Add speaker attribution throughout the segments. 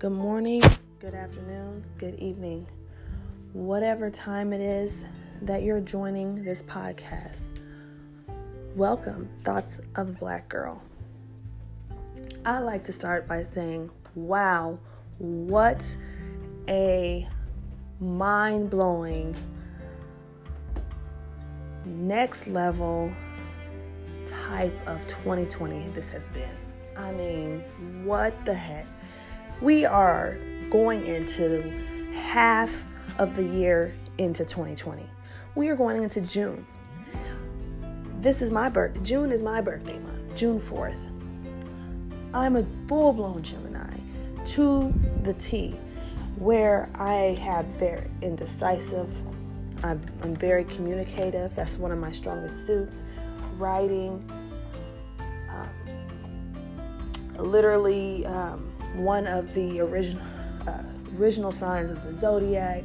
Speaker 1: Good morning, good afternoon, good evening, whatever time it is that you're joining this podcast. Welcome, Thoughts of a Black Girl. I like to start by saying, wow, what a mind blowing, next level type of 2020 this has been. I mean, what the heck? We are going into half of the year into 2020. We are going into June. This is my birth. June is my birthday month, June 4th. I'm a full blown Gemini to the T, where I have very indecisive. I'm, I'm very communicative. That's one of my strongest suits. Writing, literally um, one of the original uh, original signs of the zodiac.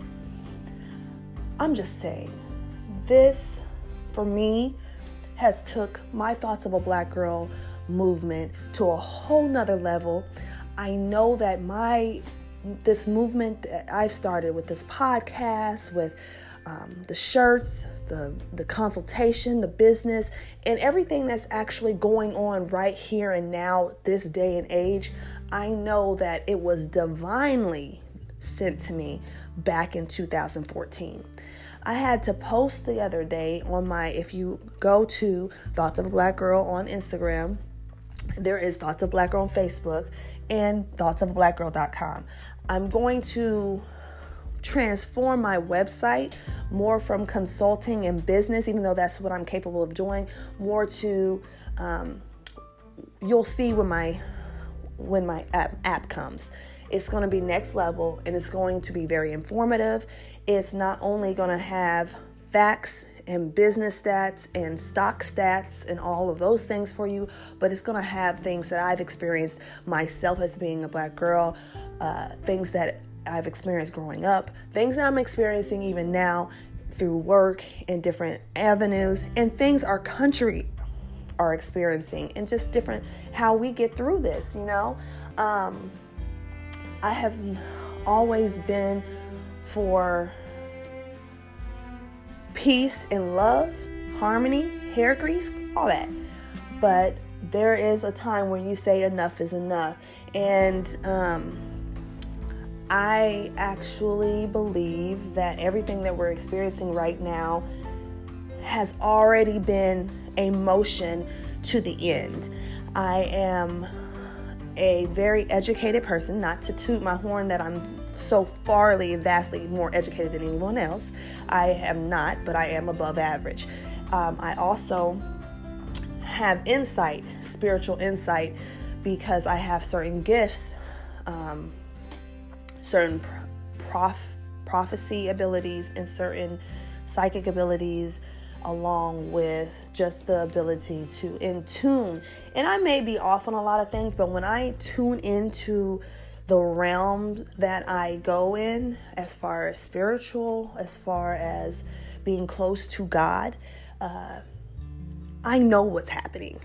Speaker 1: I'm just saying, this for me has took my thoughts of a black girl movement to a whole nother level. I know that my this movement that I've started with this podcast, with um, the shirts, the the consultation, the business, and everything that's actually going on right here and now, this day and age, I know that it was divinely sent to me back in 2014. I had to post the other day on my if you go to Thoughts of a Black Girl on Instagram, there is Thoughts of Black Girl on Facebook and thoughtsofablackgirl.com. I'm going to transform my website more from consulting and business, even though that's what I'm capable of doing, more to um, you'll see when my when my app, app comes. It's going to be next level and it's going to be very informative. It's not only going to have facts and business stats and stock stats and all of those things for you, but it's going to have things that I've experienced myself as being a black girl, uh, things that I've experienced growing up, things that I'm experiencing even now through work and different avenues, and things our country are experiencing, and just different how we get through this, you know. Um, I have always been for peace and love, harmony, hair grease, all that. But there is a time when you say enough is enough. And um, I actually believe that everything that we're experiencing right now has already been a motion to the end. I am a very educated person, not to toot my horn that I'm so farly, vastly more educated than anyone else. I am not, but I am above average. Um, I also have insight, spiritual insight, because I have certain gifts. Um, certain prof, prophecy abilities and certain psychic abilities along with just the ability to in tune and i may be off on a lot of things but when i tune into the realm that i go in as far as spiritual as far as being close to god uh, i know what's happening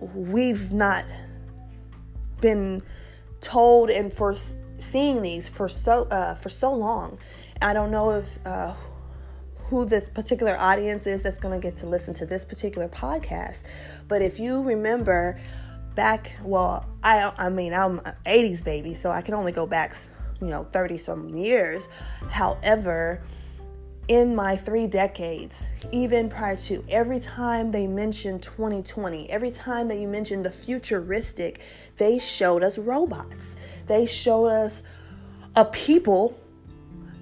Speaker 1: we've not been told and for seeing these for so uh, for so long. I don't know if uh, who this particular audience is that's going to get to listen to this particular podcast, but if you remember back, well, I I mean I'm an 80s baby, so I can only go back, you know, 30 some years. However, in my three decades, even prior to, every time they mentioned 2020, every time that you mentioned the futuristic, they showed us robots. They showed us a people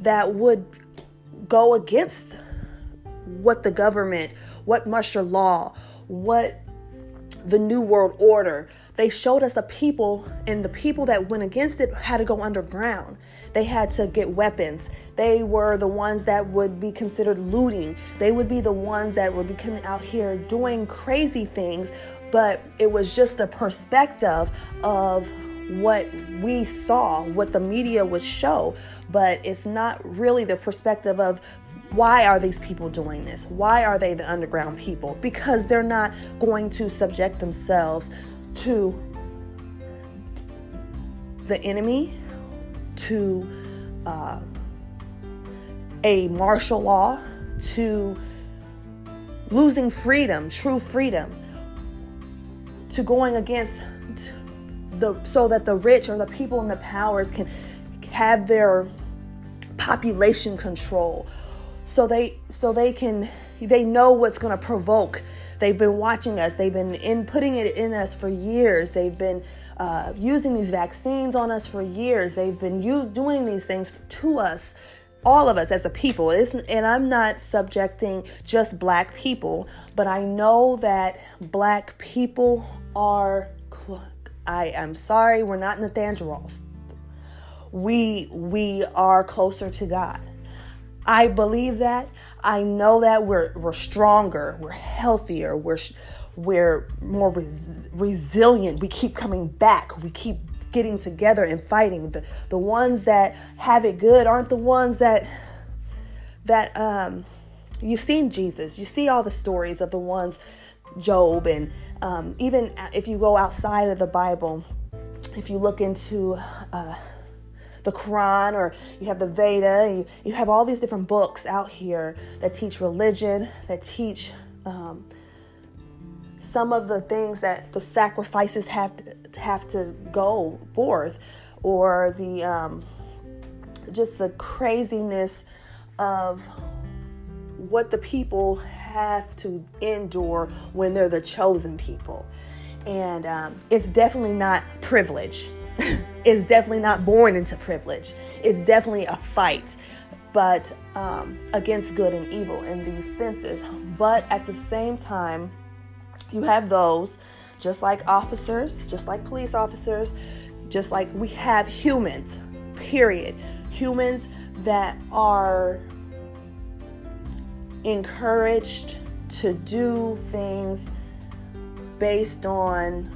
Speaker 1: that would go against what the government, what martial law, what the New World Order. They showed us the people, and the people that went against it had to go underground. They had to get weapons. They were the ones that would be considered looting. They would be the ones that would be coming out here doing crazy things, but it was just a perspective of what we saw, what the media would show, but it's not really the perspective of why are these people doing this? Why are they the underground people? Because they're not going to subject themselves to the enemy to uh, a martial law to losing freedom, true freedom, to going against the so that the rich or the people in the powers can have their population control. So they so they can they know what's going to provoke. They've been watching us. They've been in putting it in us for years. They've been uh, using these vaccines on us for years. They've been used doing these things to us all of us as a people. And i'm not subjecting just black people but i know that black people are i am sorry we're not nathaniels we we are closer to god I believe that. I know that we're we're stronger, we're healthier, we're we're more res- resilient. We keep coming back. We keep getting together and fighting. The the ones that have it good aren't the ones that that um you've seen Jesus. You see all the stories of the ones Job and um, even if you go outside of the Bible, if you look into uh, the Quran or you have the Veda. You, you have all these different books out here that teach religion, that teach um, some of the things that the sacrifices have to, have to go forth, or the um, just the craziness of what the people have to endure when they're the chosen people. And um, it's definitely not privilege. it's definitely not born into privilege. It's definitely a fight, but um, against good and evil in these senses. But at the same time, you have those, just like officers, just like police officers, just like we have humans, period. Humans that are encouraged to do things based on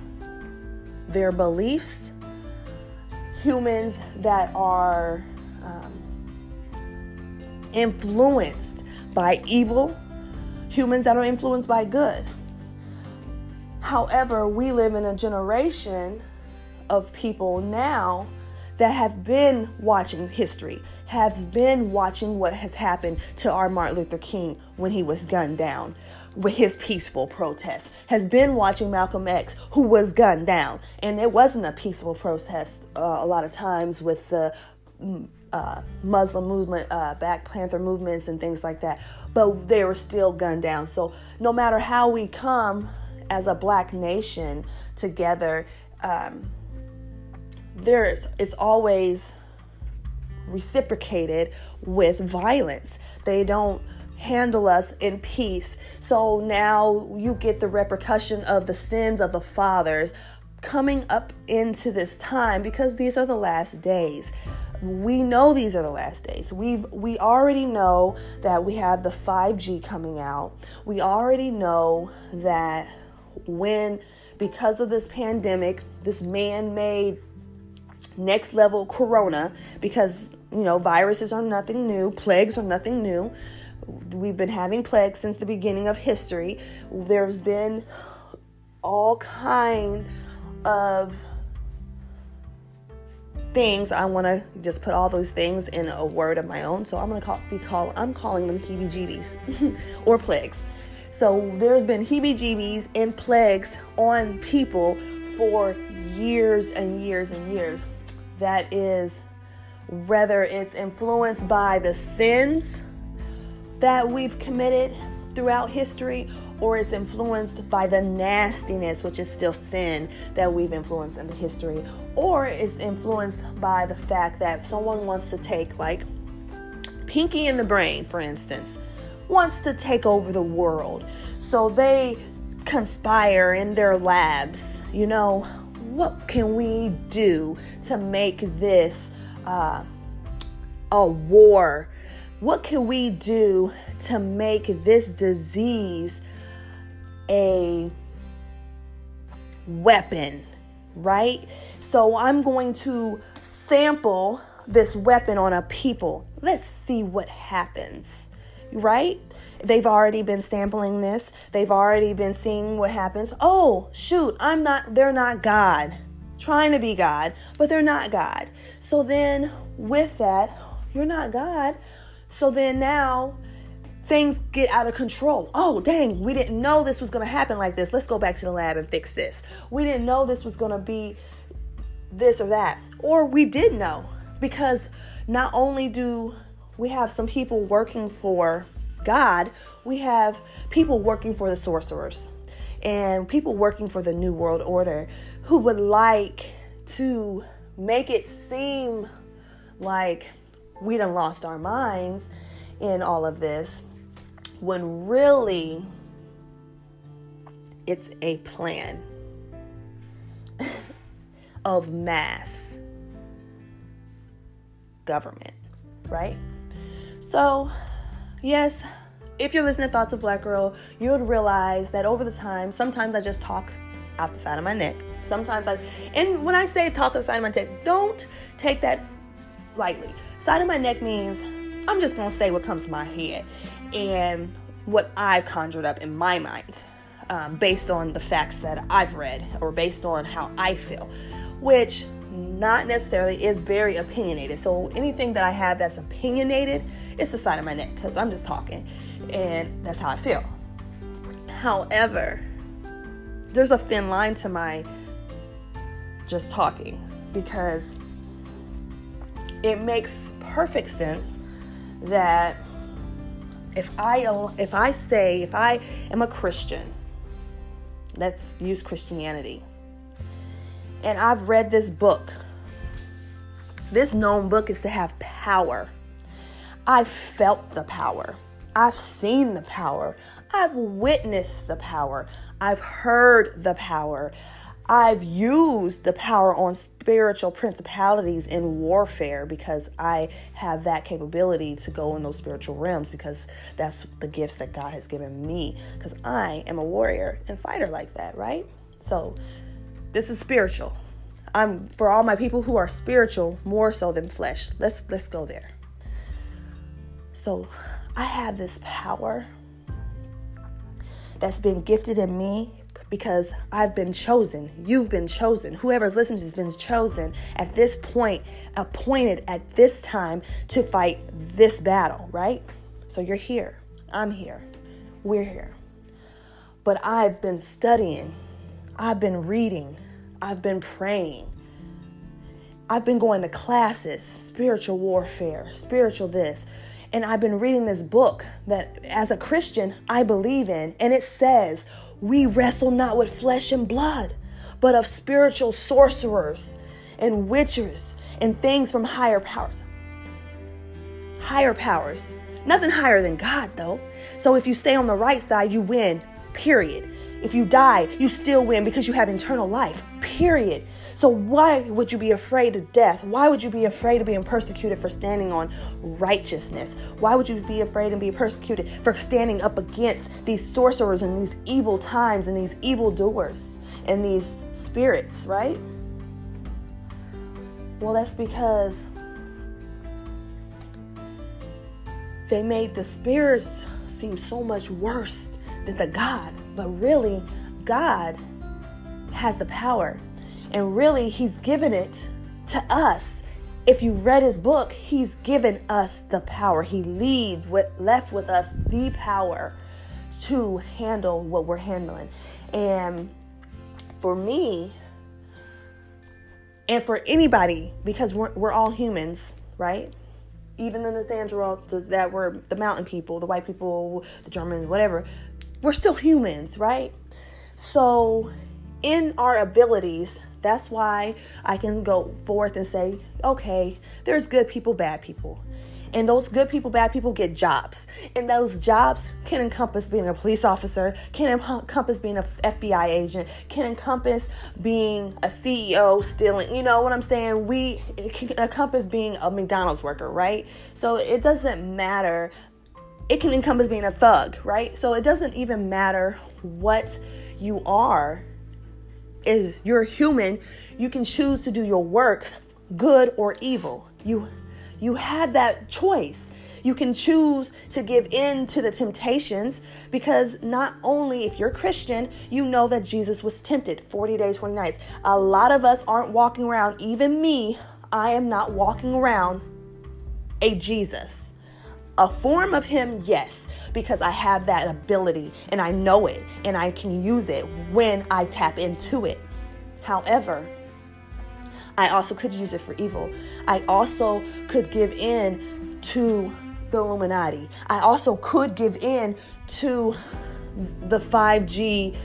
Speaker 1: their beliefs humans that are um, influenced by evil, humans that are influenced by good. However, we live in a generation of people now that have been watching history, has been watching what has happened to our Martin Luther King when he was gunned down with his peaceful protest, has been watching Malcolm X, who was gunned down. And it wasn't a peaceful protest uh, a lot of times with the mm, uh, Muslim movement, uh, Black Panther movements, and things like that. But they were still gunned down. So no matter how we come as a black nation together, um, there's it's always reciprocated with violence. They don't handle us in peace. So now you get the repercussion of the sins of the fathers coming up into this time because these are the last days. We know these are the last days. We've we already know that we have the 5G coming out. We already know that when because of this pandemic, this man-made next level corona because you know viruses are nothing new, plagues are nothing new we've been having plagues since the beginning of history. There's been all kind of things. I want to just put all those things in a word of my own. So I'm going to call, be call I'm calling them heebie-jeebies or plagues. So there's been heebie-jeebies and plagues on people for years and years and years. That is whether it's influenced by the sins that we've committed throughout history or it's influenced by the nastiness, which is still sin, that we've influenced in the history, or it's influenced by the fact that someone wants to take, like Pinky in the Brain, for instance, wants to take over the world. So they conspire in their labs. You know, what can we do to make this uh, a war? What can we do to make this disease a weapon, right? So I'm going to sample this weapon on a people. Let's see what happens, right? They've already been sampling this. They've already been seeing what happens. Oh, shoot, I'm not, they're not God. Trying to be God, but they're not God. So then, with that, you're not God. So then now things get out of control. Oh, dang, we didn't know this was going to happen like this. Let's go back to the lab and fix this. We didn't know this was going to be this or that. Or we did know because not only do we have some people working for God, we have people working for the sorcerers and people working for the New World Order who would like to make it seem like we done lost our minds in all of this when really it's a plan of mass government, right? So, yes, if you're listening to Thoughts of Black Girl, you would realize that over the time, sometimes I just talk out the side of my neck. Sometimes I, and when I say talk out the side of my neck, don't take that lightly. Side of my neck means I'm just gonna say what comes to my head and what I've conjured up in my mind um, based on the facts that I've read or based on how I feel, which not necessarily is very opinionated. So anything that I have that's opinionated, it's the side of my neck because I'm just talking and that's how I feel. However, there's a thin line to my just talking because it makes perfect sense that if I if I say if I am a Christian, let's use Christianity, and I've read this book. This known book is to have power. I've felt the power. I've seen the power. I've witnessed the power. I've heard the power. I've used the power on spiritual principalities in warfare because I have that capability to go in those spiritual realms because that's the gifts that God has given me because I am a warrior and fighter like that, right? So this is spiritual. I'm for all my people who are spiritual more so than flesh. Let's let's go there. So I have this power that's been gifted in me because I've been chosen. You've been chosen. Whoever's listening has been chosen at this point, appointed at this time to fight this battle, right? So you're here. I'm here. We're here. But I've been studying. I've been reading. I've been praying. I've been going to classes, spiritual warfare, spiritual this. And I've been reading this book that, as a Christian, I believe in. And it says, we wrestle not with flesh and blood, but of spiritual sorcerers and witches and things from higher powers. Higher powers. Nothing higher than God, though. So if you stay on the right side, you win, period. If you die, you still win because you have eternal life, period. So why would you be afraid of death? Why would you be afraid of being persecuted for standing on righteousness? Why would you be afraid and be persecuted for standing up against these sorcerers and these evil times and these evil doers and these spirits, right? Well, that's because they made the spirits seem so much worse than the God. But really, God has the power. And really, He's given it to us. If you read His book, He's given us the power. He leaves with left with us the power to handle what we're handling. And for me, and for anybody, because we're, we're all humans, right? Even the Nathaniel that were the mountain people, the white people, the Germans, whatever, we're still humans, right? So, in our abilities, that's why I can go forth and say, okay, there's good people, bad people. And those good people, bad people get jobs. And those jobs can encompass being a police officer, can encompass being an FBI agent, can encompass being a CEO stealing, you know what I'm saying? We it can encompass being a McDonald's worker, right? So it doesn't matter it can encompass being a thug, right? So it doesn't even matter what you are. Is you're human, you can choose to do your works good or evil. You you have that choice. You can choose to give in to the temptations because not only if you're Christian, you know that Jesus was tempted 40 days, 40 nights. A lot of us aren't walking around, even me, I am not walking around a Jesus. A form of him, yes, because I have that ability and I know it and I can use it when I tap into it. However, I also could use it for evil. I also could give in to the Illuminati. I also could give in to the 5G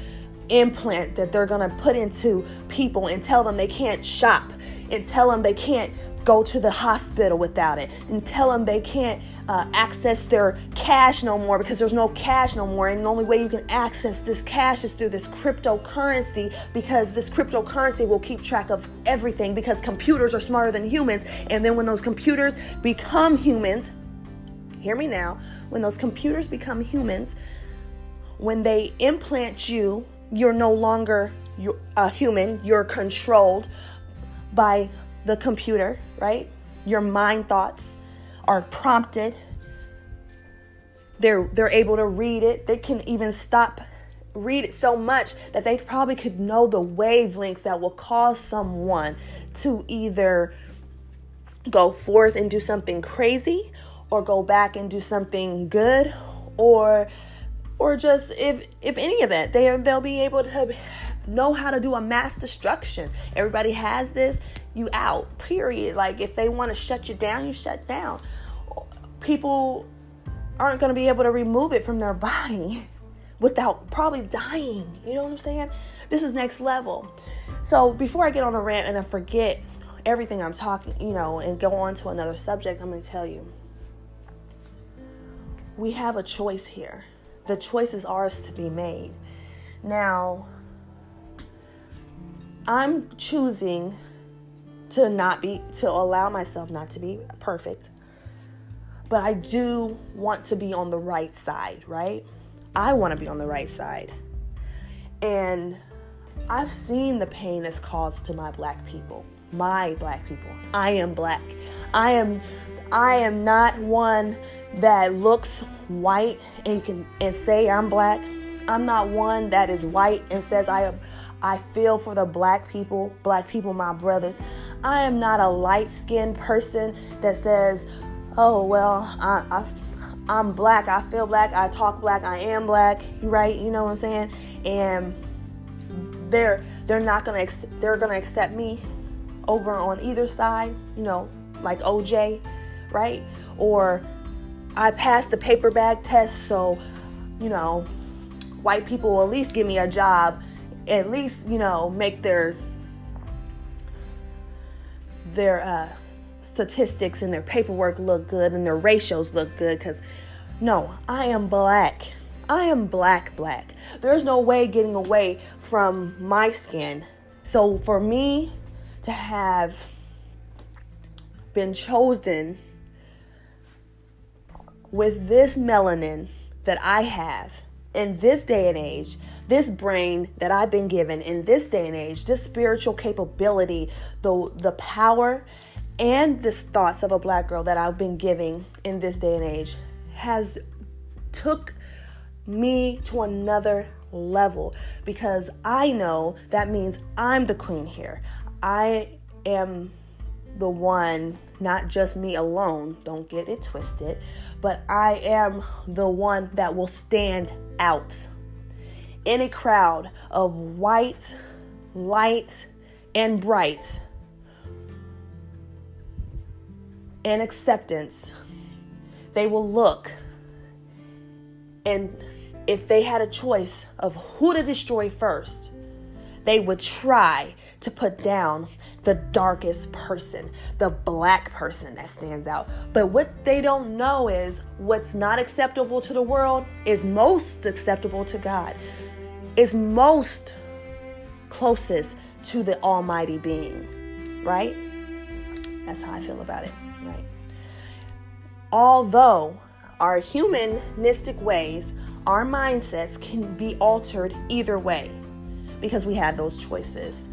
Speaker 1: implant that they're going to put into people and tell them they can't shop and tell them they can't go to the hospital without it and tell them they can't uh, access their cash no more because there's no cash no more. And the only way you can access this cash is through this cryptocurrency because this cryptocurrency will keep track of everything because computers are smarter than humans. And then when those computers become humans, hear me now, when those computers become humans, when they implant you, you're no longer a human, you're controlled by the computer, right? Your mind thoughts are prompted. They're they're able to read it. They can even stop read it so much that they probably could know the wavelengths that will cause someone to either go forth and do something crazy or go back and do something good or or just if if any of that they they'll be able to know how to do a mass destruction everybody has this you out, period. Like if they want to shut you down, you shut down. People aren't going to be able to remove it from their body without probably dying. You know what I'm saying? This is next level. So before I get on a rant and I forget everything I'm talking, you know, and go on to another subject, I'm going to tell you. We have a choice here. The choice is ours to be made. Now, I'm choosing to not be to allow myself not to be perfect. But i do want to be on the right side right? I want to be on the right side. And i've seen the pain that's caused to my black people my black people. I am black. I am i am not one that looks white and can and say i'm black. I'm not one that is white and says i am I feel for the black people, black people, my brothers. I am not a light skinned person that says, oh, well, I, I, I'm black, I feel black, I talk black, I am black, right? You know what I'm saying? And they're they're not gonna they're gonna accept me over on either side, you know, like OJ, right? Or I passed the paper bag test, so you know, white people will at least give me a job, at least you know make their their uh, statistics and their paperwork look good and their ratios look good because no, I am black. I am black, black. There's no way getting away from my skin. So for me to have been chosen with this melanin that I have in this day and age, this brain that I've been given in this day and age, this spiritual capability, the the power and this thoughts of a black girl that I've been giving in this day and age has took me to another level because I know that means I'm the queen here. I am the one, not just me alone, don't get it twisted, but I am the one that will stand out in a crowd of white, light, and bright and acceptance, they will look and if they had a choice of who to destroy first, they would try to put down the darkest person, the black person that stands out. But what they don't know is what's not acceptable to the world is most acceptable to God is most closest to the Almighty Being, right? That's how I feel about it, right? Although our humanistic ways, our mindsets can be altered either way because we have those choices.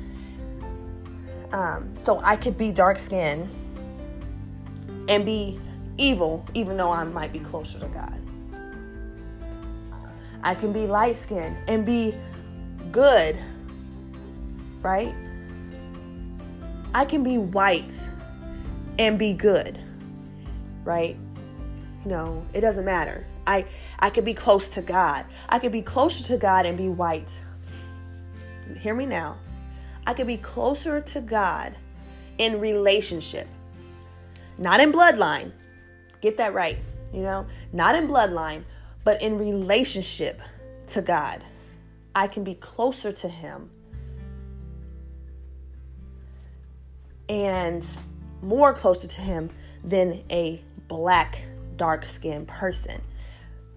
Speaker 1: Um, so I could be dark skinned and be evil, even though I might be closer to God. I can be light skinned and be good, right? I can be white and be good, right? No, it doesn't matter. I I could be close to God. I could be closer to God and be white. Hear me now. I could be closer to God in relationship. Not in bloodline. Get that right, you know? Not in bloodline, but in relationship to God. I can be closer to him and more closer to him than a black dark skinned person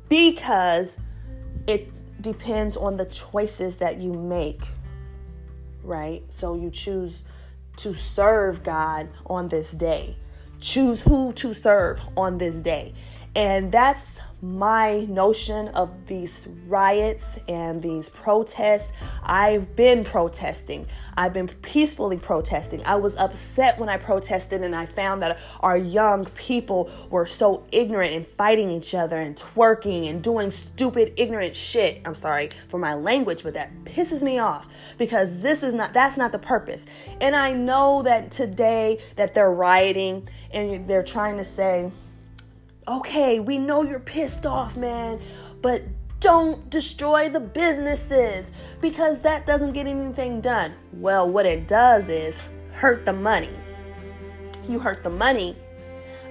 Speaker 1: because it depends on the choices that you make, right? So you choose to serve God on this day, choose who to serve on this day. And that's my notion of these riots and these protests. I've been protesting. I've been peacefully protesting. I was upset when I protested and I found that our young people were so ignorant and fighting each other and twerking and doing stupid, ignorant shit. I'm sorry for my language, but that pisses me off because this is not, that's not the purpose. And I know that today that they're rioting and they're trying to say, okay, we know you're pissed off, man, but don't destroy the businesses because that doesn't get anything done. Well, what it does is hurt the money. You hurt the money,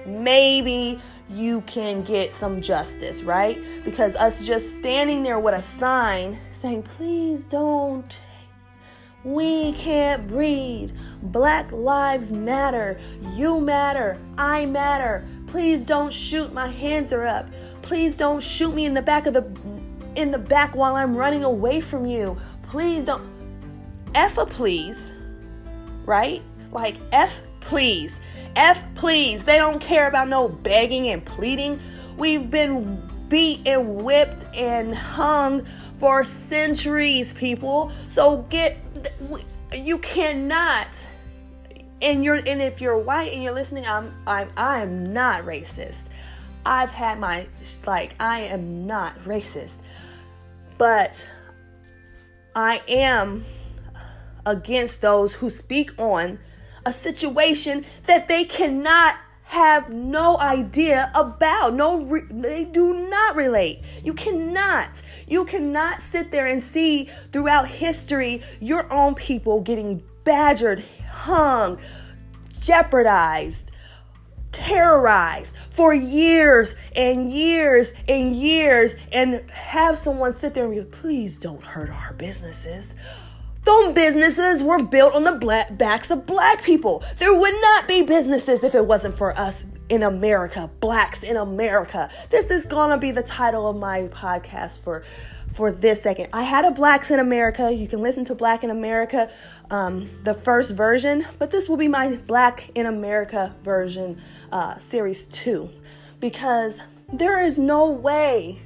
Speaker 1: maybe you can get some justice, right? Because us just standing there with a sign saying, please don't, we can't breathe. Black lives matter. You matter. I matter. Please don't shoot. My hands are up. Please don't shoot me in the back of the in the back while I'm running away from you. Please don't F a please. Right? Like F please. F please. They don't care about no begging and pleading. We've been beat and whipped and hung for centuries, people. So get you cannot and you're and if you're white and you're listening, I'm I'm I am not racist. I've had my like I am not racist. But I am against those who speak on a situation that they cannot have no idea about. No, re- they do not relate. You cannot. You cannot sit there and see throughout history your own people getting badgered, hung, jeopardized, terrorized for years and years and years and have someone sit there and be like, please don't hurt our businesses. Those businesses were built on the black backs of black people. There would not be businesses if it wasn't for us in America, blacks in America. This is gonna be the title of my podcast for for this second. I had a Blacks in America. You can listen to Black in America, um, the first version, but this will be my Black in America version, uh, series two, because there is no way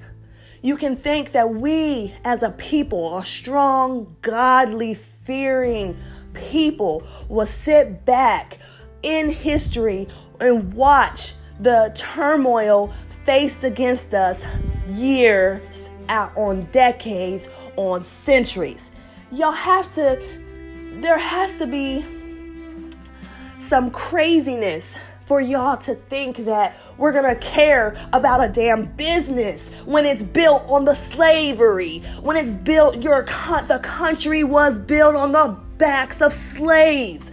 Speaker 1: you can think that we as a people, a strong, godly, fearing people, will sit back in history and watch the turmoil faced against us years out on decades, on centuries. Y'all have to, there has to be some craziness for y'all to think that we're gonna care about a damn business when it's built on the slavery, when it's built, your the country was built on the backs of slaves.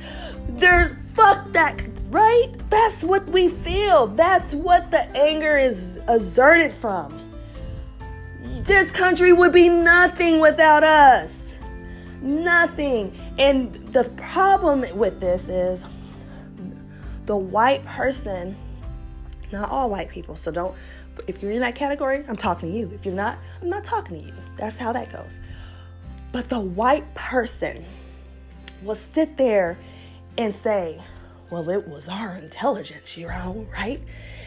Speaker 1: There, fuck that, right? That's what we feel. That's what the anger is exerted from. This country would be nothing without us. Nothing. And the problem with this is the white person, not all white people, so don't, if you're in that category, I'm talking to you. If you're not, I'm not talking to you. That's how that goes. But the white person will sit there and say, well, it was our intelligence, you know, right?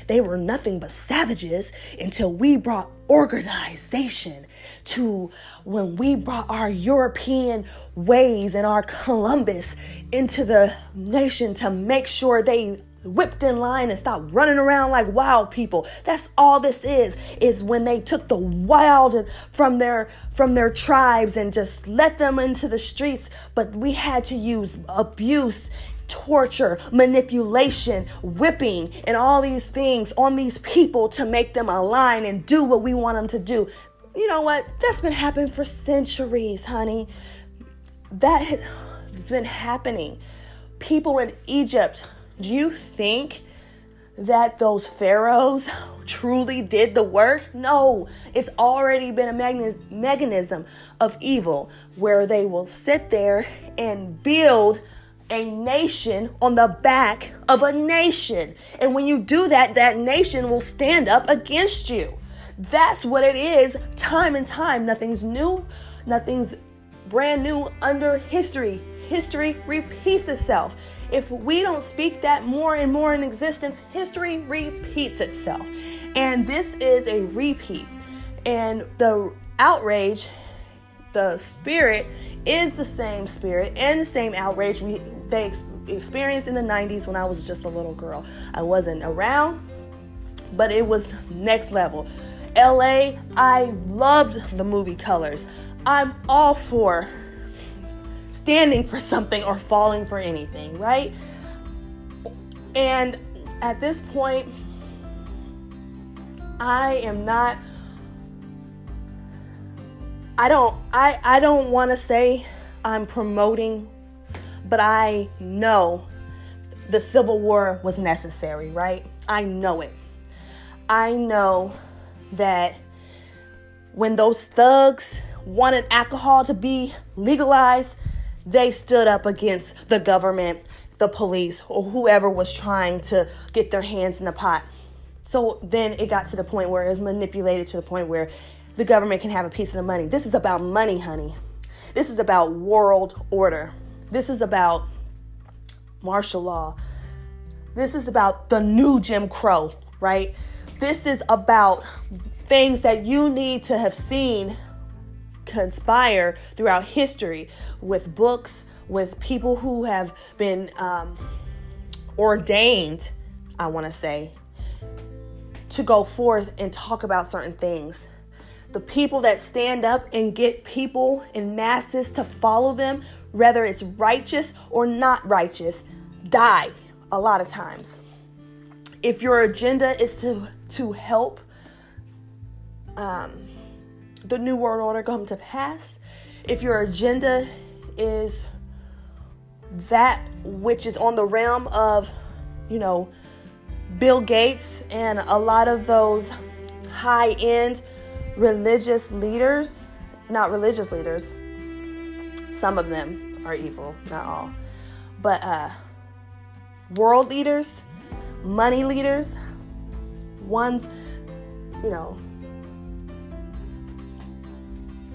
Speaker 1: They were nothing but savages until we brought organization to when we brought our European ways and our Columbus into the nation to make sure they whipped in line and stopped running around like wild people. That's all this is, is when they took the wild from their from their tribes and just let them into the streets. But we had to use abuse torture, manipulation, whipping, and all these things on these people to make them align and do what we want them to do. You know what? That's been happening for centuries, honey. That has been happening. People in Egypt, do you think that those pharaohs truly did the work? No, it's already been a mechanism of evil where they will sit there and build a nation on the back of a nation. And when you do that, that nation will stand up against you. That's what it is, time and time. Nothing's new, nothing's brand new under history. History repeats itself. If we don't speak that more and more in existence, history repeats itself. And this is a repeat. And the outrage, the spirit is the same spirit and the same outrage we they ex- experienced in the 90s when I was just a little girl. I wasn't around, but it was next level. LA, I loved the movie Colors. I'm all for standing for something or falling for anything, right? And at this point, I am not I don't I I don't want to say I'm promoting but I know the Civil War was necessary, right? I know it. I know that when those thugs wanted alcohol to be legalized, they stood up against the government, the police, or whoever was trying to get their hands in the pot. So then it got to the point where it was manipulated to the point where the government can have a piece of the money. This is about money, honey. This is about world order. This is about martial law. This is about the new Jim Crow, right? This is about things that you need to have seen conspire throughout history with books, with people who have been um, ordained, I want to say, to go forth and talk about certain things the people that stand up and get people and masses to follow them, whether it's righteous or not righteous, die a lot of times. If your agenda is to to help um, the new world order come to pass, if your agenda is that which is on the realm of, you know, Bill Gates and a lot of those high end religious leaders, not religious leaders, some of them are evil, not all, but uh, world leaders, money leaders, ones, you know,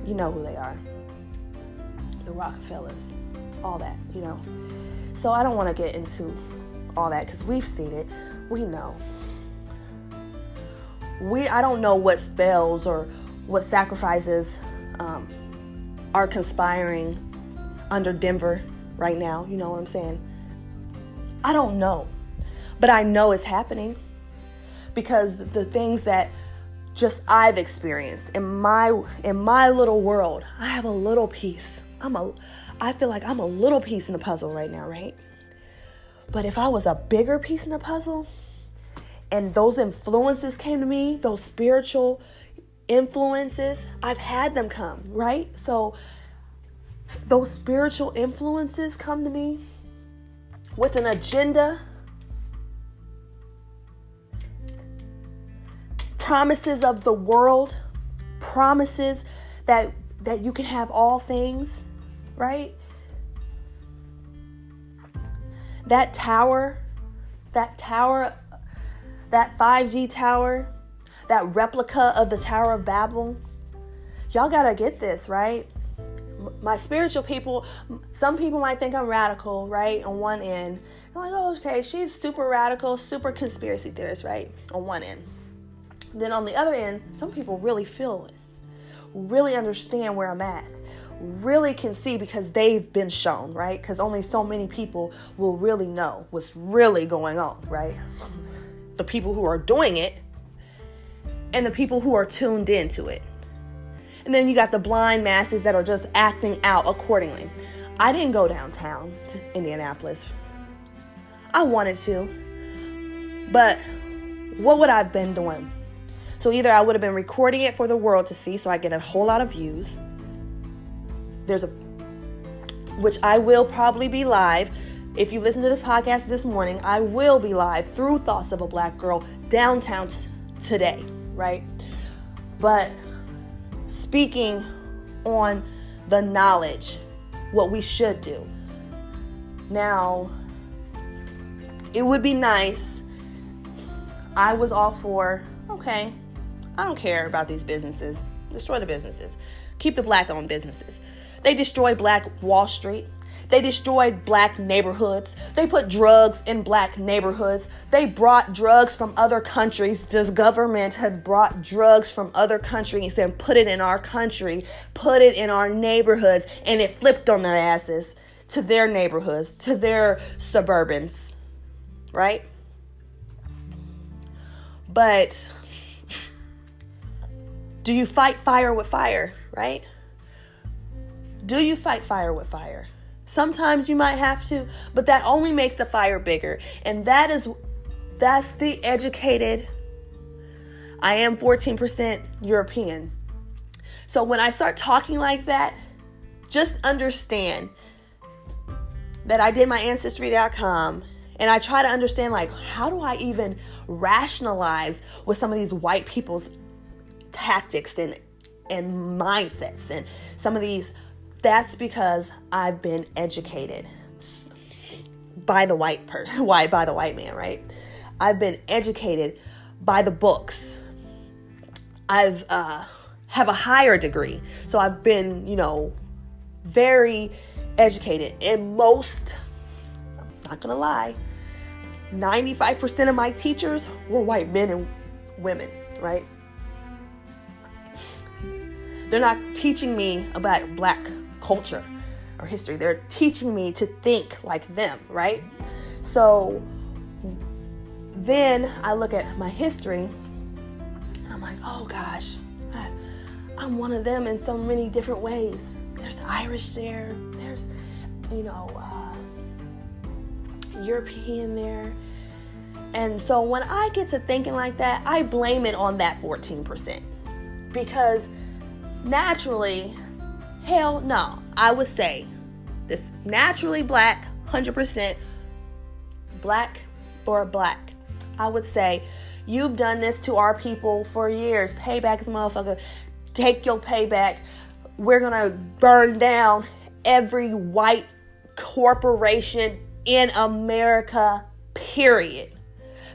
Speaker 1: you know who they are. The Rockefellers, all that, you know. So I don't want to get into all that because we've seen it. We know we I don't know what spells or what sacrifices um, are conspiring under Denver right now. You know what I'm saying? I don't know, but I know it's happening because the things that just I've experienced in my in my little world, I have a little piece. I'm a I feel like I'm a little piece in the puzzle right now, right? But if I was a bigger piece in the puzzle, and those influences came to me, those spiritual influences, I've had them come, right? So those spiritual influences come to me with an agenda, promises of the world, promises that that you can have all things, right? That tower, that tower that 5G tower, that replica of the Tower of Babel. Y'all gotta get this, right? My spiritual people, some people might think I'm radical, right? On one end, I'm like, oh, okay, she's super radical, super conspiracy theorist, right? On one end. Then on the other end, some people really feel this, really understand where I'm at, really can see because they've been shown, right? Because only so many people will really know what's really going on, right? The people who are doing it and the people who are tuned into it. And then you got the blind masses that are just acting out accordingly. I didn't go downtown to Indianapolis. I wanted to. But what would I have been doing? So either I would have been recording it for the world to see so I get a whole lot of views. There's a which I will probably be live. If you listen to the podcast this morning, I will be live through Thoughts of a Black Girl downtown t- today, right? But speaking on the knowledge, what we should do. Now, it would be nice. I was all for, okay, I don't care about these businesses. Destroy the businesses. Keep the black owned businesses. They destroy Black Wall Street. They destroyed black neighborhoods. They put drugs in black neighborhoods. They brought drugs from other countries. This government has brought drugs from other countries and put it in our country, put it in our neighborhoods, and it flipped on their asses to their neighborhoods, to their suburbans, right? But do you fight fire with fire, right? Do you fight fire with fire? Sometimes you might have to, but that only makes the fire bigger. And that is that's the educated I am 14% European. So when I start talking like that, just understand that I did my ancestry.com and I try to understand like how do I even rationalize with some of these white people's tactics and and mindsets and some of these that's because I've been educated by the white person, why by the white man, right? I've been educated by the books. I've uh, have a higher degree, so I've been, you know, very educated. And most, I'm not gonna lie, 95% of my teachers were white men and women, right? They're not teaching me about black culture or history. They're teaching me to think like them, right? So then I look at my history and I'm like, oh gosh, I, am one of them in so many different ways. There's Irish there, there's, you know, uh, European there. And so when I get to thinking like that, I blame it on that 14%. Because naturally, hell no, I would say this naturally black, 100% black for black. I would say you've done this to our people for years. Payback is motherfucker. Take your payback. We're gonna burn down every white corporation in America, period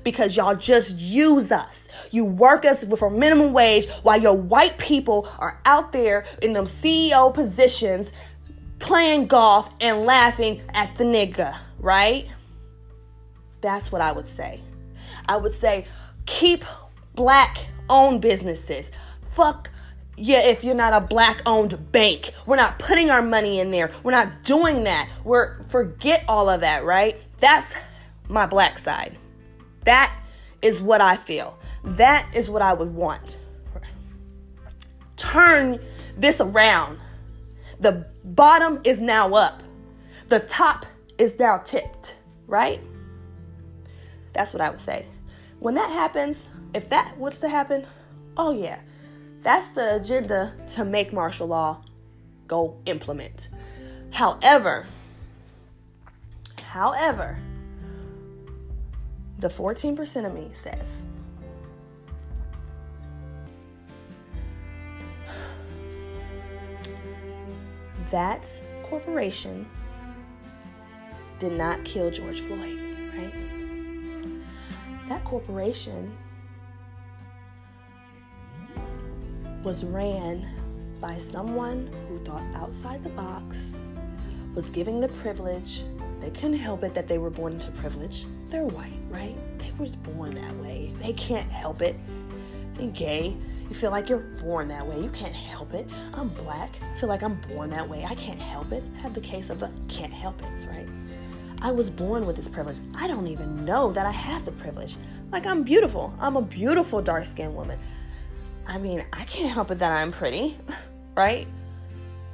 Speaker 1: because y'all just use us. You work us for minimum wage while your white people are out there in them CEO positions playing golf and laughing at the nigga, right? That's what I would say. I would say keep black owned businesses. Fuck yeah, if you're not a black owned bank. We're not putting our money in there. We're not doing that. We're forget all of that, right? That's my black side. That is what I feel. That is what I would want. Turn this around. The bottom is now up, the top is now tipped, right? That's what I would say. When that happens, if that was to happen, oh yeah, that's the agenda to make martial law go implement. However, however, the 14% of me says, that corporation did not kill George Floyd, right? That corporation was ran by someone who thought outside the box, was giving the privilege they couldn't help it that they were born into privilege. They're white, right? They was born that way. They can't help it. You're gay. You feel like you're born that way. You can't help it. I'm black. Feel like I'm born that way. I can't help it. I have the case of the can't help it, right? I was born with this privilege. I don't even know that I have the privilege. Like, I'm beautiful. I'm a beautiful dark skinned woman. I mean, I can't help it that I'm pretty, right?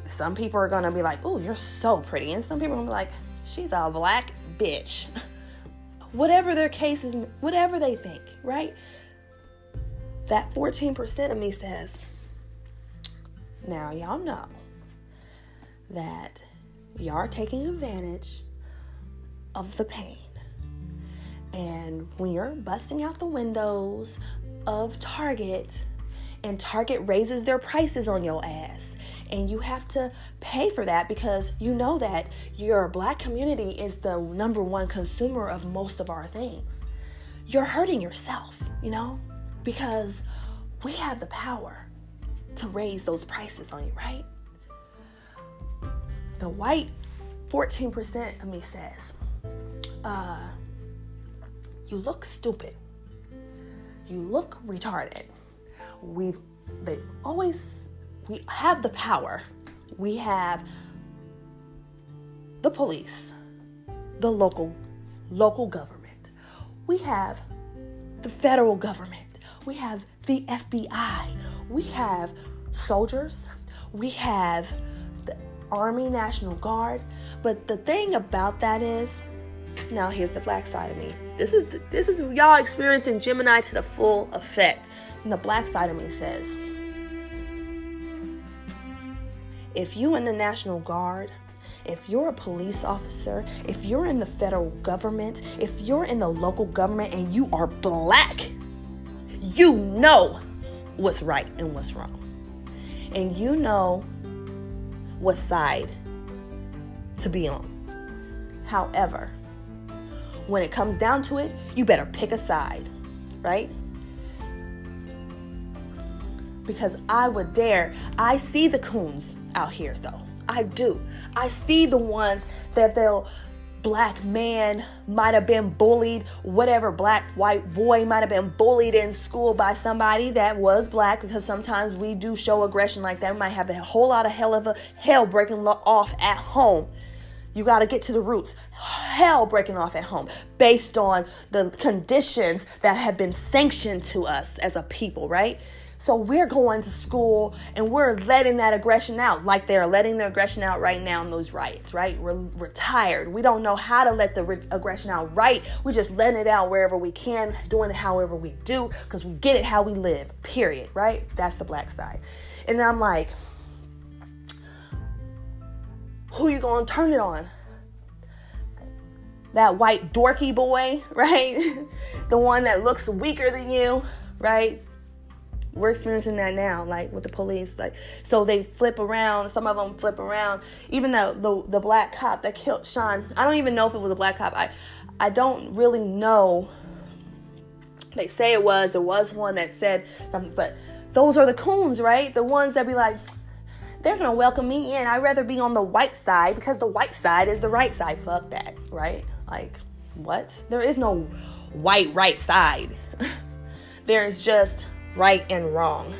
Speaker 1: Some people are gonna be like, oh, you're so pretty. And some people are gonna be like, she's a black bitch. whatever their case is, whatever they think, right? That 14% of me says, now y'all know that y'all are taking advantage of the pain. And when you're busting out the windows of Target and Target raises their prices on your ass, and you have to pay for that because you know that your black community is the number one consumer of most of our things. You're hurting yourself, you know, because we have the power to raise those prices on you, right? The white 14% of me says, uh, you look stupid. You look retarded. We've they always we have the power. We have the police, the local local government. We have the federal government. We have the FBI. We have soldiers. We have the Army National Guard. But the thing about that is, now here's the black side of me. This is this is y'all experiencing Gemini to the full effect. And the black side of me says, if you in the National Guard, if you're a police officer, if you're in the federal government, if you're in the local government and you are black, you know what's right and what's wrong. And you know what side to be on. However, when it comes down to it, you better pick a side, right? Because I would dare, I see the coons out here though. I do. I see the ones that they'll black man might have been bullied, whatever black white boy might have been bullied in school by somebody that was black because sometimes we do show aggression like that. We might have a whole lot of hell of a hell breaking off at home. You got to get to the roots. Hell breaking off at home based on the conditions that have been sanctioned to us as a people, right? So we're going to school and we're letting that aggression out, like they're letting their aggression out right now in those riots, right? We're, we're tired. We don't know how to let the re- aggression out right. We're just letting it out wherever we can, doing it however we do, because we get it how we live, period, right? That's the black side. And I'm like, who you gonna turn it on? That white dorky boy, right? the one that looks weaker than you, right? We're experiencing that now like with the police like so they flip around some of them flip around. Even though the the black cop that killed sean i don't even know if it was a black cop i i don't really know. They say it was there was one that said something but those are the coons right? The ones that be like they're gonna welcome me in. I'd rather be on the white side because the white side is the right side. Fuck that right? Like what? There is no white right side. There's just right and wrong.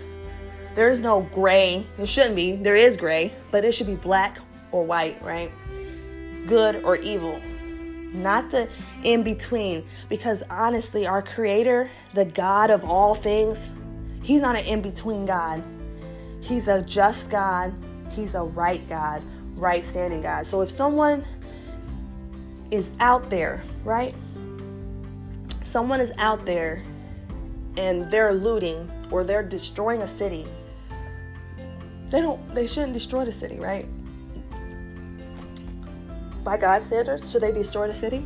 Speaker 1: There is no gray. There shouldn't be. There is gray, but it should be black or white, right? Good or evil. Not the in between. Because honestly, our Creator, the God of all things, He's not an in between God. He's a just God. He's a right God, right standing God. So if someone is out there, right? Someone is out there and they're looting or they're destroying a city, they don't they shouldn't destroy the city, right? By God's standards, should they destroy the city?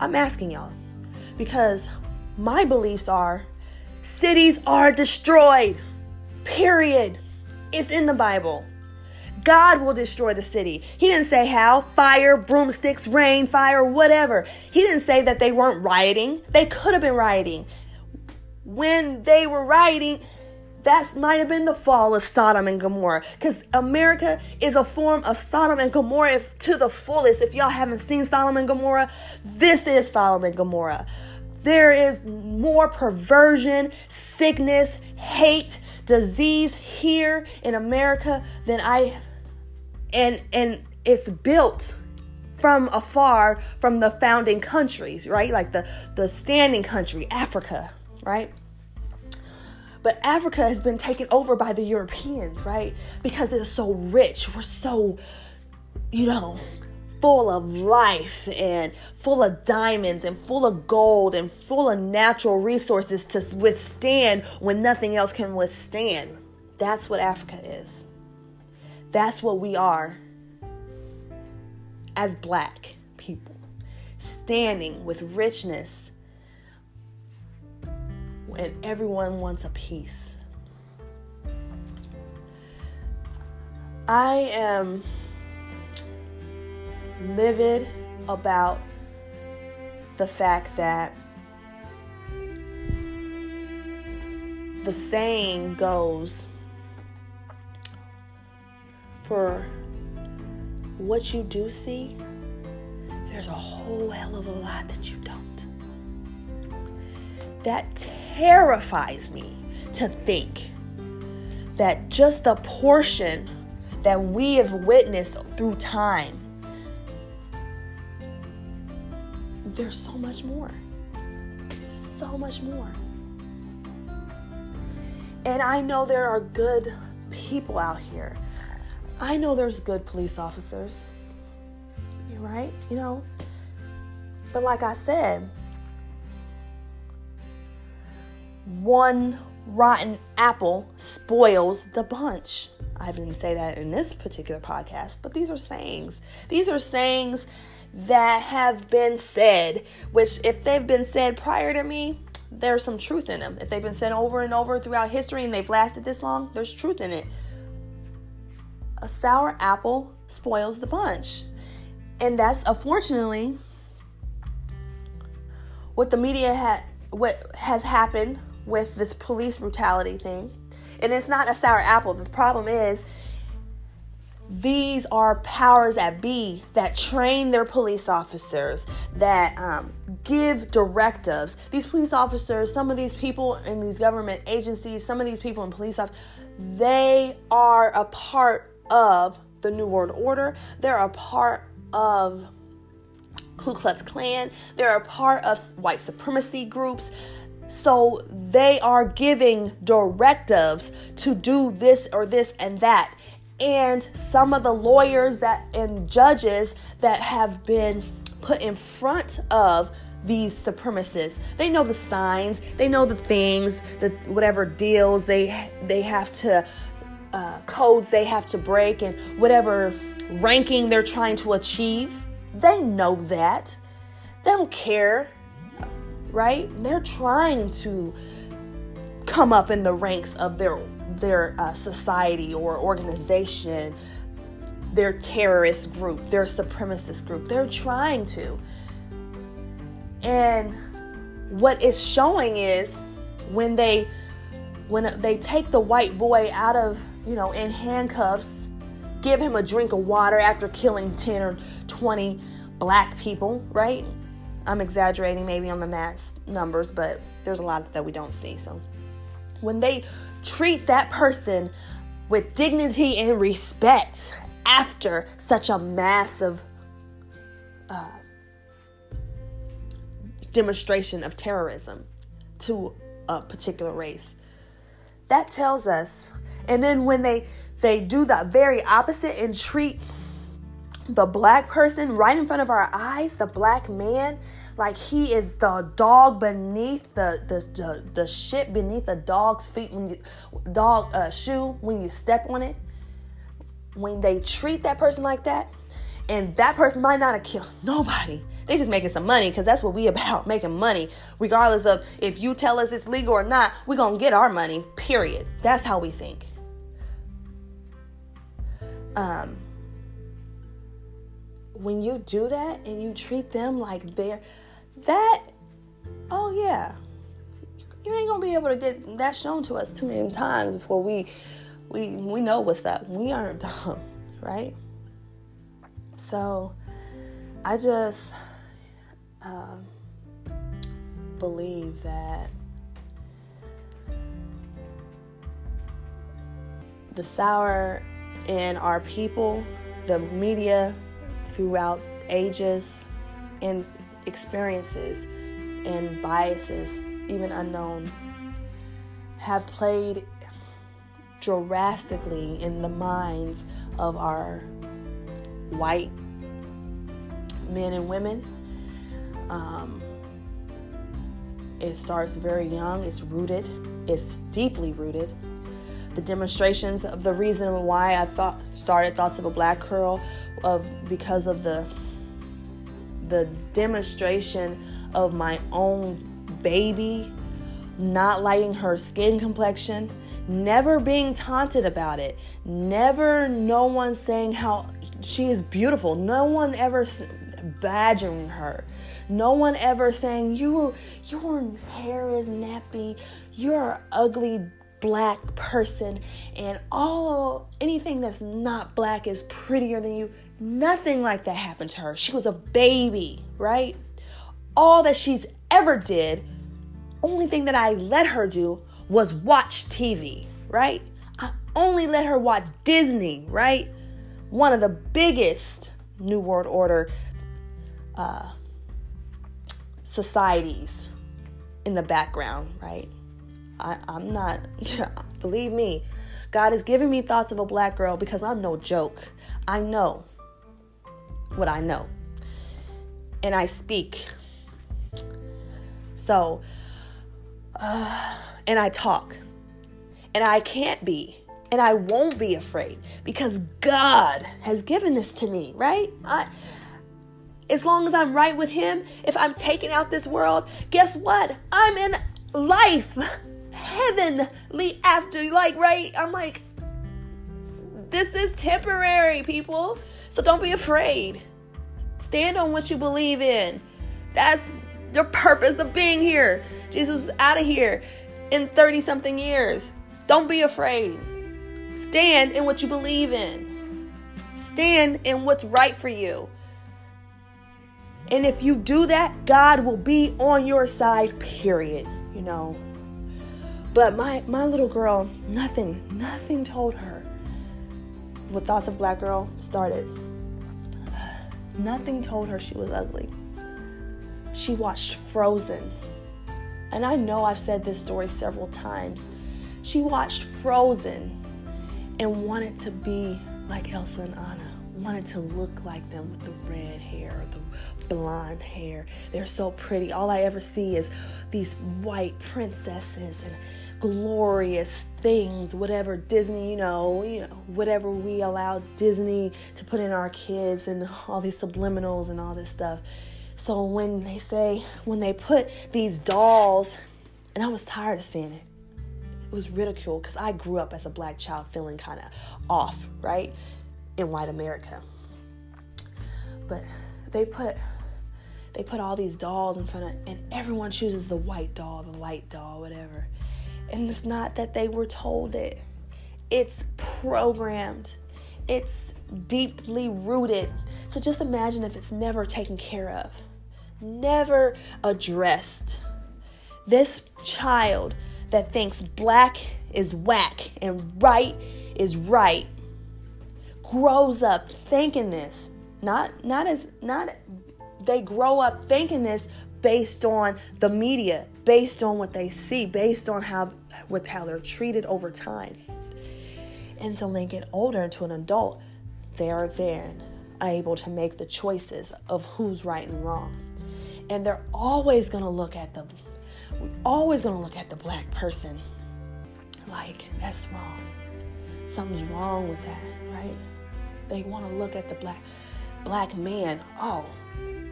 Speaker 1: I'm asking y'all because my beliefs are cities are destroyed. Period. It's in the Bible. God will destroy the city. He didn't say how fire, broomsticks, rain, fire, whatever. He didn't say that they weren't rioting. They could have been rioting when they were writing, that might have been the fall of Sodom and Gomorrah. Because America is a form of Sodom and Gomorrah if, to the fullest. If y'all haven't seen Sodom and Gomorrah, this is Sodom and Gomorrah. There is more perversion, sickness, hate, disease here in America than I and and it's built from afar from the founding countries, right? Like the the standing country, Africa, right? But Africa has been taken over by the Europeans, right? Because it's so rich. We're so, you know, full of life and full of diamonds and full of gold and full of natural resources to withstand when nothing else can withstand. That's what Africa is. That's what we are as black people, standing with richness and everyone wants a piece. I am livid about the fact that the saying goes for what you do see, there's a whole hell of a lot that you don't. That terrifies me to think that just the portion that we have witnessed through time, there's so much more. So much more. And I know there are good people out here. I know there's good police officers. You're right, you know. But like I said, one rotten apple spoils the bunch. I didn't say that in this particular podcast, but these are sayings. These are sayings that have been said, which, if they've been said prior to me, there's some truth in them. If they've been said over and over throughout history and they've lasted this long, there's truth in it. A sour apple spoils the bunch. And that's unfortunately what the media had what has happened with this police brutality thing. And it's not a sour apple. The problem is these are powers at B that train their police officers, that um, give directives. These police officers, some of these people in these government agencies, some of these people in police officers, they are a part of the New World Order. They're a part of Ku Klux Klan. They're a part of white supremacy groups. So they are giving directives to do this or this and that. And some of the lawyers that and judges that have been put in front of these supremacists. They know the signs, they know the things, the whatever deals they they have to uh, codes they have to break and whatever ranking they're trying to achieve. They know that. They don't care right? They're trying to come up in the ranks of their their uh, society or organization, their terrorist group, their supremacist group. They're trying to. And what it's showing is when they when they take the white boy out of, you know, in handcuffs, give him a drink of water after killing 10 or 20 black people, right? I'm exaggerating maybe on the mass numbers, but there's a lot that we don't see. So when they treat that person with dignity and respect after such a massive uh, demonstration of terrorism to a particular race, that tells us. And then when they they do the very opposite and treat the black person right in front of our eyes, the black man, like he is the dog beneath the the the, the shit beneath the dog's feet when you dog uh, shoe when you step on it. When they treat that person like that, and that person might not have killed nobody. They just making some money because that's what we about making money. Regardless of if you tell us it's legal or not, we gonna get our money. Period. That's how we think. Um, when you do that and you treat them like they're that, oh yeah, you ain't gonna be able to get that shown to us too many times before we we we know what's up. We aren't dumb, right? So I just um, believe that the sour in our people, the media throughout ages and experiences and biases, even unknown, have played drastically in the minds of our white men and women. Um, it starts very young, it's rooted, it's deeply rooted. The demonstrations of the reason why I thought started Thoughts of a Black Girl of because of the the demonstration of my own baby not liking her skin complexion, never being taunted about it, never no one saying how she is beautiful, no one ever badgering her, no one ever saying you your hair is nappy, you're ugly black person, and all anything that's not black is prettier than you. Nothing like that happened to her. She was a baby, right? All that she's ever did, only thing that I let her do was watch TV, right? I only let her watch Disney, right? One of the biggest New World Order uh, societies in the background, right? I, I'm not, believe me, God has given me thoughts of a black girl because I'm no joke. I know what I know. And I speak. So, uh, and I talk. And I can't be. And I won't be afraid because God has given this to me, right? I, as long as I'm right with Him, if I'm taking out this world, guess what? I'm in life, heavenly after. Like, right? I'm like, this is temporary, people. So don't be afraid. Stand on what you believe in. That's the purpose of being here. Jesus was out of here in 30 something years. Don't be afraid. Stand in what you believe in. Stand in what's right for you. And if you do that, God will be on your side, period. You know. But my my little girl, nothing, nothing told her what thoughts of black girl started. Nothing told her she was ugly. She watched Frozen. And I know I've said this story several times. She watched Frozen and wanted to be like Elsa and Anna, wanted to look like them with the red hair, the blonde hair. They're so pretty. All I ever see is these white princesses and glorious things, whatever Disney, you know, you know, whatever we allow Disney to put in our kids and all these subliminals and all this stuff. So when they say, when they put these dolls, and I was tired of seeing it, it was ridiculed because I grew up as a black child feeling kind of off, right, in white America. But they put they put all these dolls in front of, and everyone chooses the white doll, the light doll, whatever. And it's not that they were told it, it's programmed, it's deeply rooted. So just imagine if it's never taken care of, never addressed. This child that thinks black is whack and right is right grows up thinking this not not as not they grow up thinking this based on the media based on what they see, based on how with how they're treated over time. And so when they get older into an adult, they are then able to make the choices of who's right and wrong. And they're always gonna look at them. We're always gonna look at the black person like that's wrong. Something's wrong with that, right? They want to look at the black black man. Oh,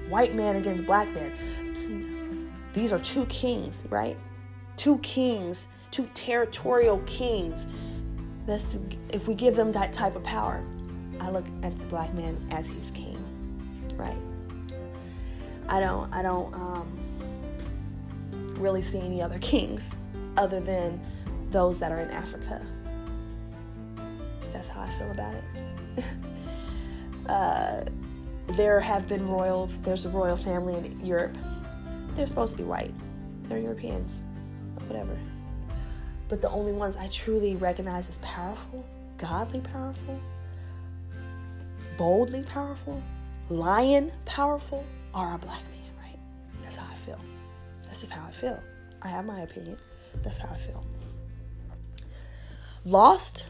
Speaker 1: white man against black man these are two kings, right? Two kings, two territorial kings. This, if we give them that type of power, I look at the black man as he's king, right? I don't, I don't um, really see any other kings other than those that are in Africa. That's how I feel about it. uh, there have been royal, there's a royal family in Europe they're supposed to be white. They're Europeans, whatever. But the only ones I truly recognize as powerful, godly powerful, boldly powerful, lion powerful are a black man, right? That's how I feel. That's just how I feel. I have my opinion. That's how I feel. Lost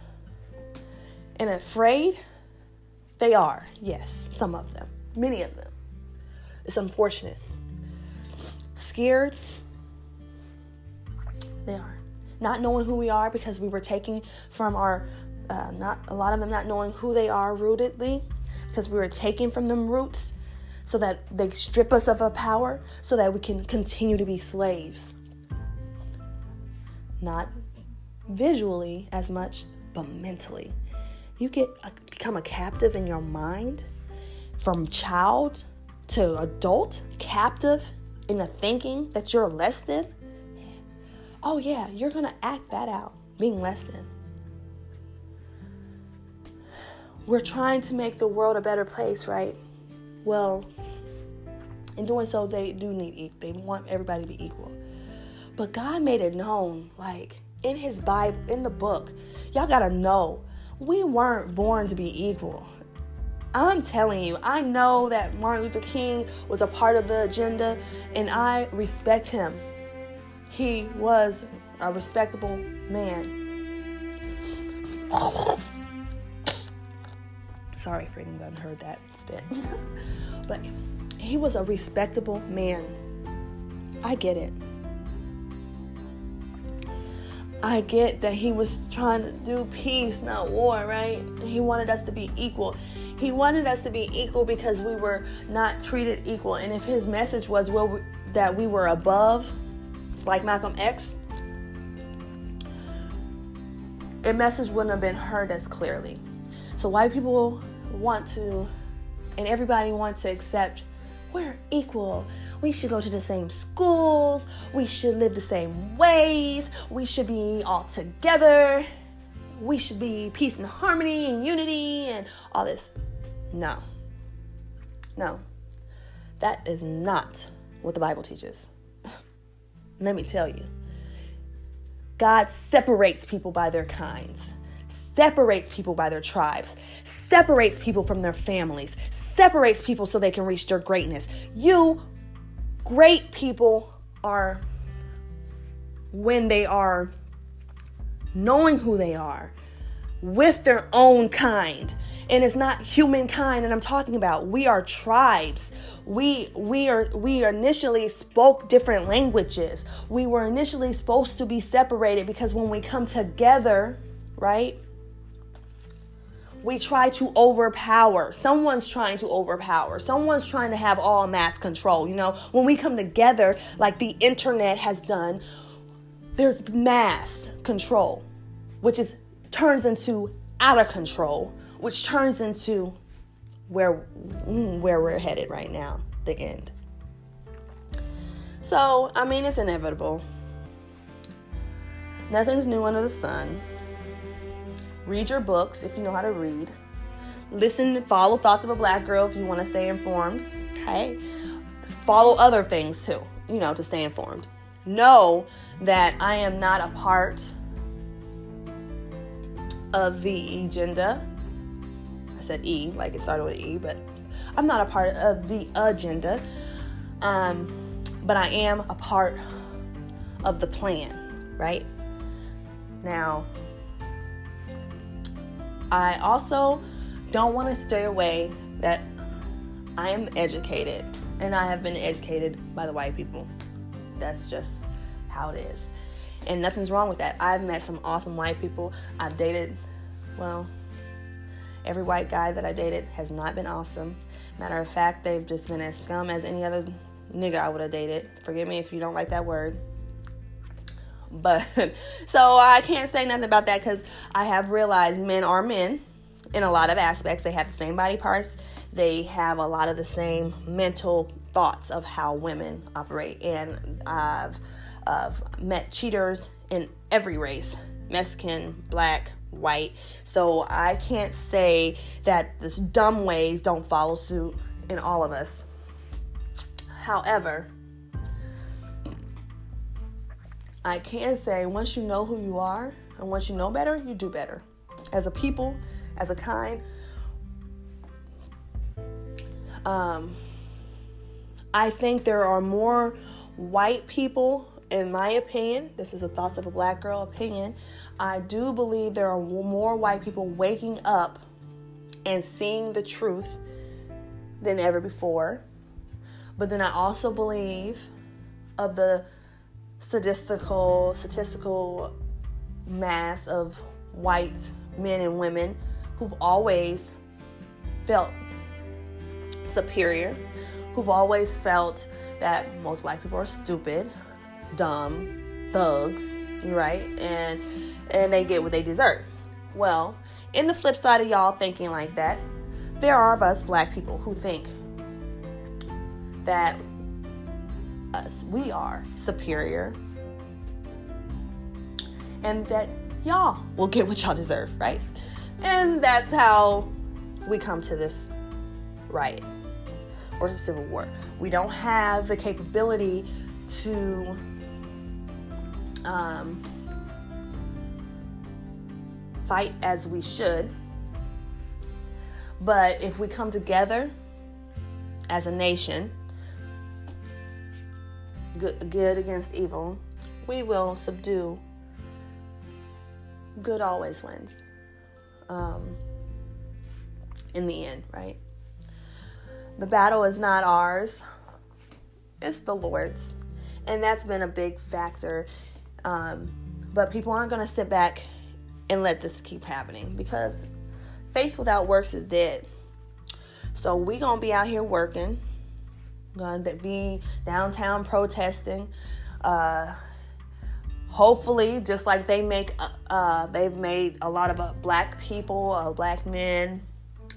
Speaker 1: and afraid, they are, yes, some of them, many of them. It's unfortunate. Scared, they are. Not knowing who we are because we were taking from our, uh, not a lot of them not knowing who they are rootedly because we were taking from them roots so that they strip us of our power so that we can continue to be slaves. Not visually as much, but mentally. You get a, become a captive in your mind from child to adult, captive in the thinking that you're less than. Oh, yeah, you're going to act that out, being less than. We're trying to make the world a better place, right? Well, in doing so, they do need, they want everybody to be equal. But God made it known, like in His Bible, in the book, y'all gotta know we weren't born to be equal. I'm telling you, I know that Martin Luther King was a part of the agenda, and I respect him. He was a respectable man. Sorry if anyone heard that spit. but he was a respectable man. I get it. I get that he was trying to do peace, not war, right? He wanted us to be equal. He wanted us to be equal because we were not treated equal. And if his message was well, we, that we were above, like Malcolm X, a message wouldn't have been heard as clearly. So white people want to, and everybody wants to accept we're equal. We should go to the same schools. We should live the same ways. We should be all together. We should be peace and harmony and unity and all this. No. No. That is not what the Bible teaches. Let me tell you. God separates people by their kinds, separates people by their tribes, separates people from their families, separates people so they can reach their greatness. You, great people, are when they are knowing who they are with their own kind and it's not humankind that I'm talking about. We are tribes. We we are we initially spoke different languages. We were initially supposed to be separated because when we come together, right? We try to overpower. Someone's trying to overpower. Someone's trying to have all mass control. You know, when we come together, like the internet has done, there's mass control, which is turns into out of control, which turns into where mm, where we're headed right now, the end. So, I mean, it's inevitable. Nothing's new under the sun. Read your books if you know how to read. Listen, follow Thoughts of a Black Girl if you want to stay informed. Okay? Follow other things too, you know, to stay informed. Know that I am not a part of the agenda. I said E, like it started with E, but I'm not a part of the agenda. Um, but I am a part of the plan, right? Now, I also don't want to stay away that I am educated and I have been educated by the white people. That's just how it is. And nothing's wrong with that. I've met some awesome white people. I've dated, well, every white guy that I dated has not been awesome. Matter of fact, they've just been as scum as any other nigga I would have dated. Forgive me if you don't like that word. But so I can't say nothing about that because I have realized men are men in a lot of aspects. They have the same body parts, they have a lot of the same mental thoughts of how women operate. And I've, I've met cheaters in every race Mexican, black, white. So I can't say that this dumb ways don't follow suit in all of us. However, I can say once you know who you are and once you know better, you do better. as a people, as a kind. Um, I think there are more white people, in my opinion. This is a thoughts of a black girl opinion. I do believe there are more white people waking up and seeing the truth than ever before. But then I also believe of the statistical statistical mass of white men and women who've always felt superior, who've always felt that most black people are stupid, dumb, thugs, right? And and they get what they deserve. Well, in the flip side of y'all thinking like that, there are of us black people who think that us we are superior and that y'all will get what y'all deserve, right? And that's how we come to this riot or civil war. We don't have the capability to um, fight as we should. But if we come together as a nation, good, against evil, we will subdue. Good always wins. Um, in the end, right? The battle is not ours, it's the Lord's. And that's been a big factor. Um, but people aren't going to sit back and let this keep happening because faith without works is dead. So we going to be out here working, going to be downtown protesting. Uh, hopefully, just like they make, uh, uh they've made a lot of uh, black people, uh, black men,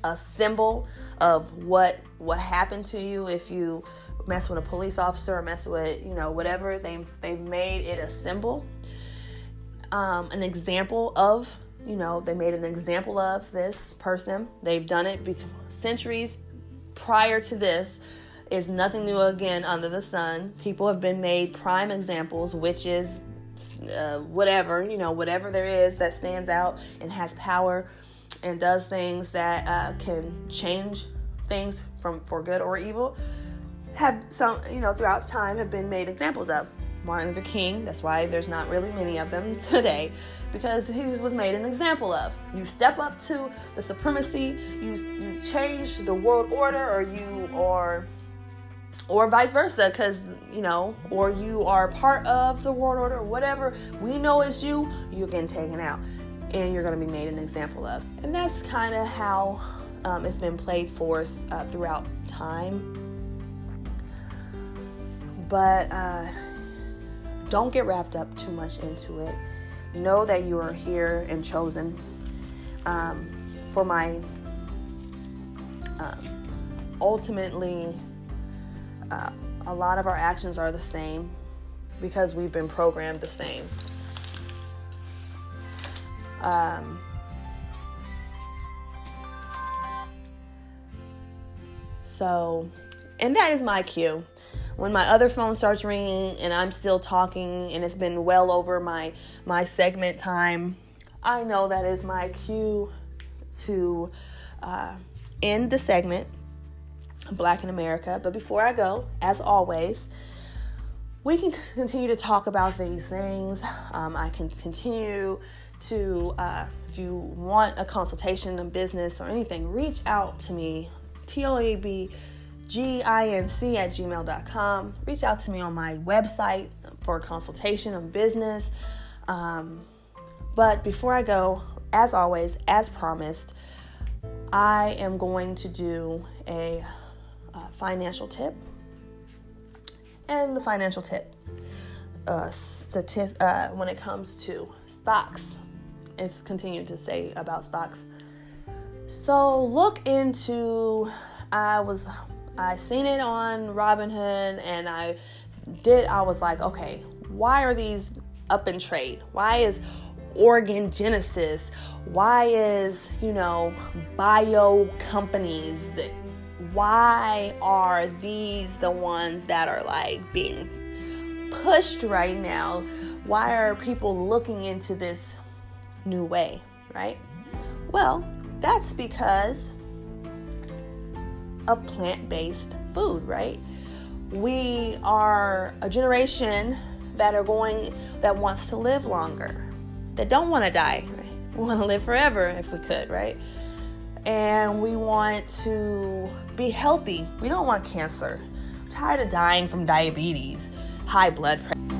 Speaker 1: a symbol of what what happened to you if you mess with a police officer or mess with you know whatever they they've made it a symbol um, an example of you know they made an example of this person they've done it be- centuries prior to this is nothing new again under the sun people have been made prime examples witches uh, whatever you know whatever there is that stands out and has power and does things that uh, can change things from for good or evil have some you know throughout time have been made examples of Martin Luther King. That's why there's not really many of them today, because he was made an example of. You step up to the supremacy, you you change the world order, or you are, or vice versa, because you know, or you are part of the world order, or whatever. We know it's you. You're getting taken out, and you're going to be made an example of. And that's kind of how um, it's been played forth uh, throughout time. But uh, don't get wrapped up too much into it. Know that you are here and chosen um, for my um, ultimately, uh, a lot of our actions are the same because we've been programmed the same. Um, so, and that is my cue when my other phone starts ringing and I'm still talking and it's been well over my my segment time, I know that is my cue to uh, end the segment, Black in America. But before I go, as always, we can continue to talk about these things. Um, I can continue to, uh, if you want a consultation in business or anything, reach out to me. T O A B ginc at gmail.com. Reach out to me on my website for a consultation on business. Um, but before I go, as always, as promised, I am going to do a financial tip. And the financial tip uh, statist- uh, when it comes to stocks, it's continued to say about stocks. So look into, I was I seen it on Robinhood and I did I was like, okay, why are these up in trade? Why is Organogenesis? Why is, you know, bio companies why are these the ones that are like being pushed right now? Why are people looking into this new way, right? Well, that's because of plant based food, right? We are a generation that are going, that wants to live longer, that don't want to die. Right? We want to live forever if we could, right? And we want to be healthy. We don't want cancer. I'm tired of dying from diabetes, high blood pressure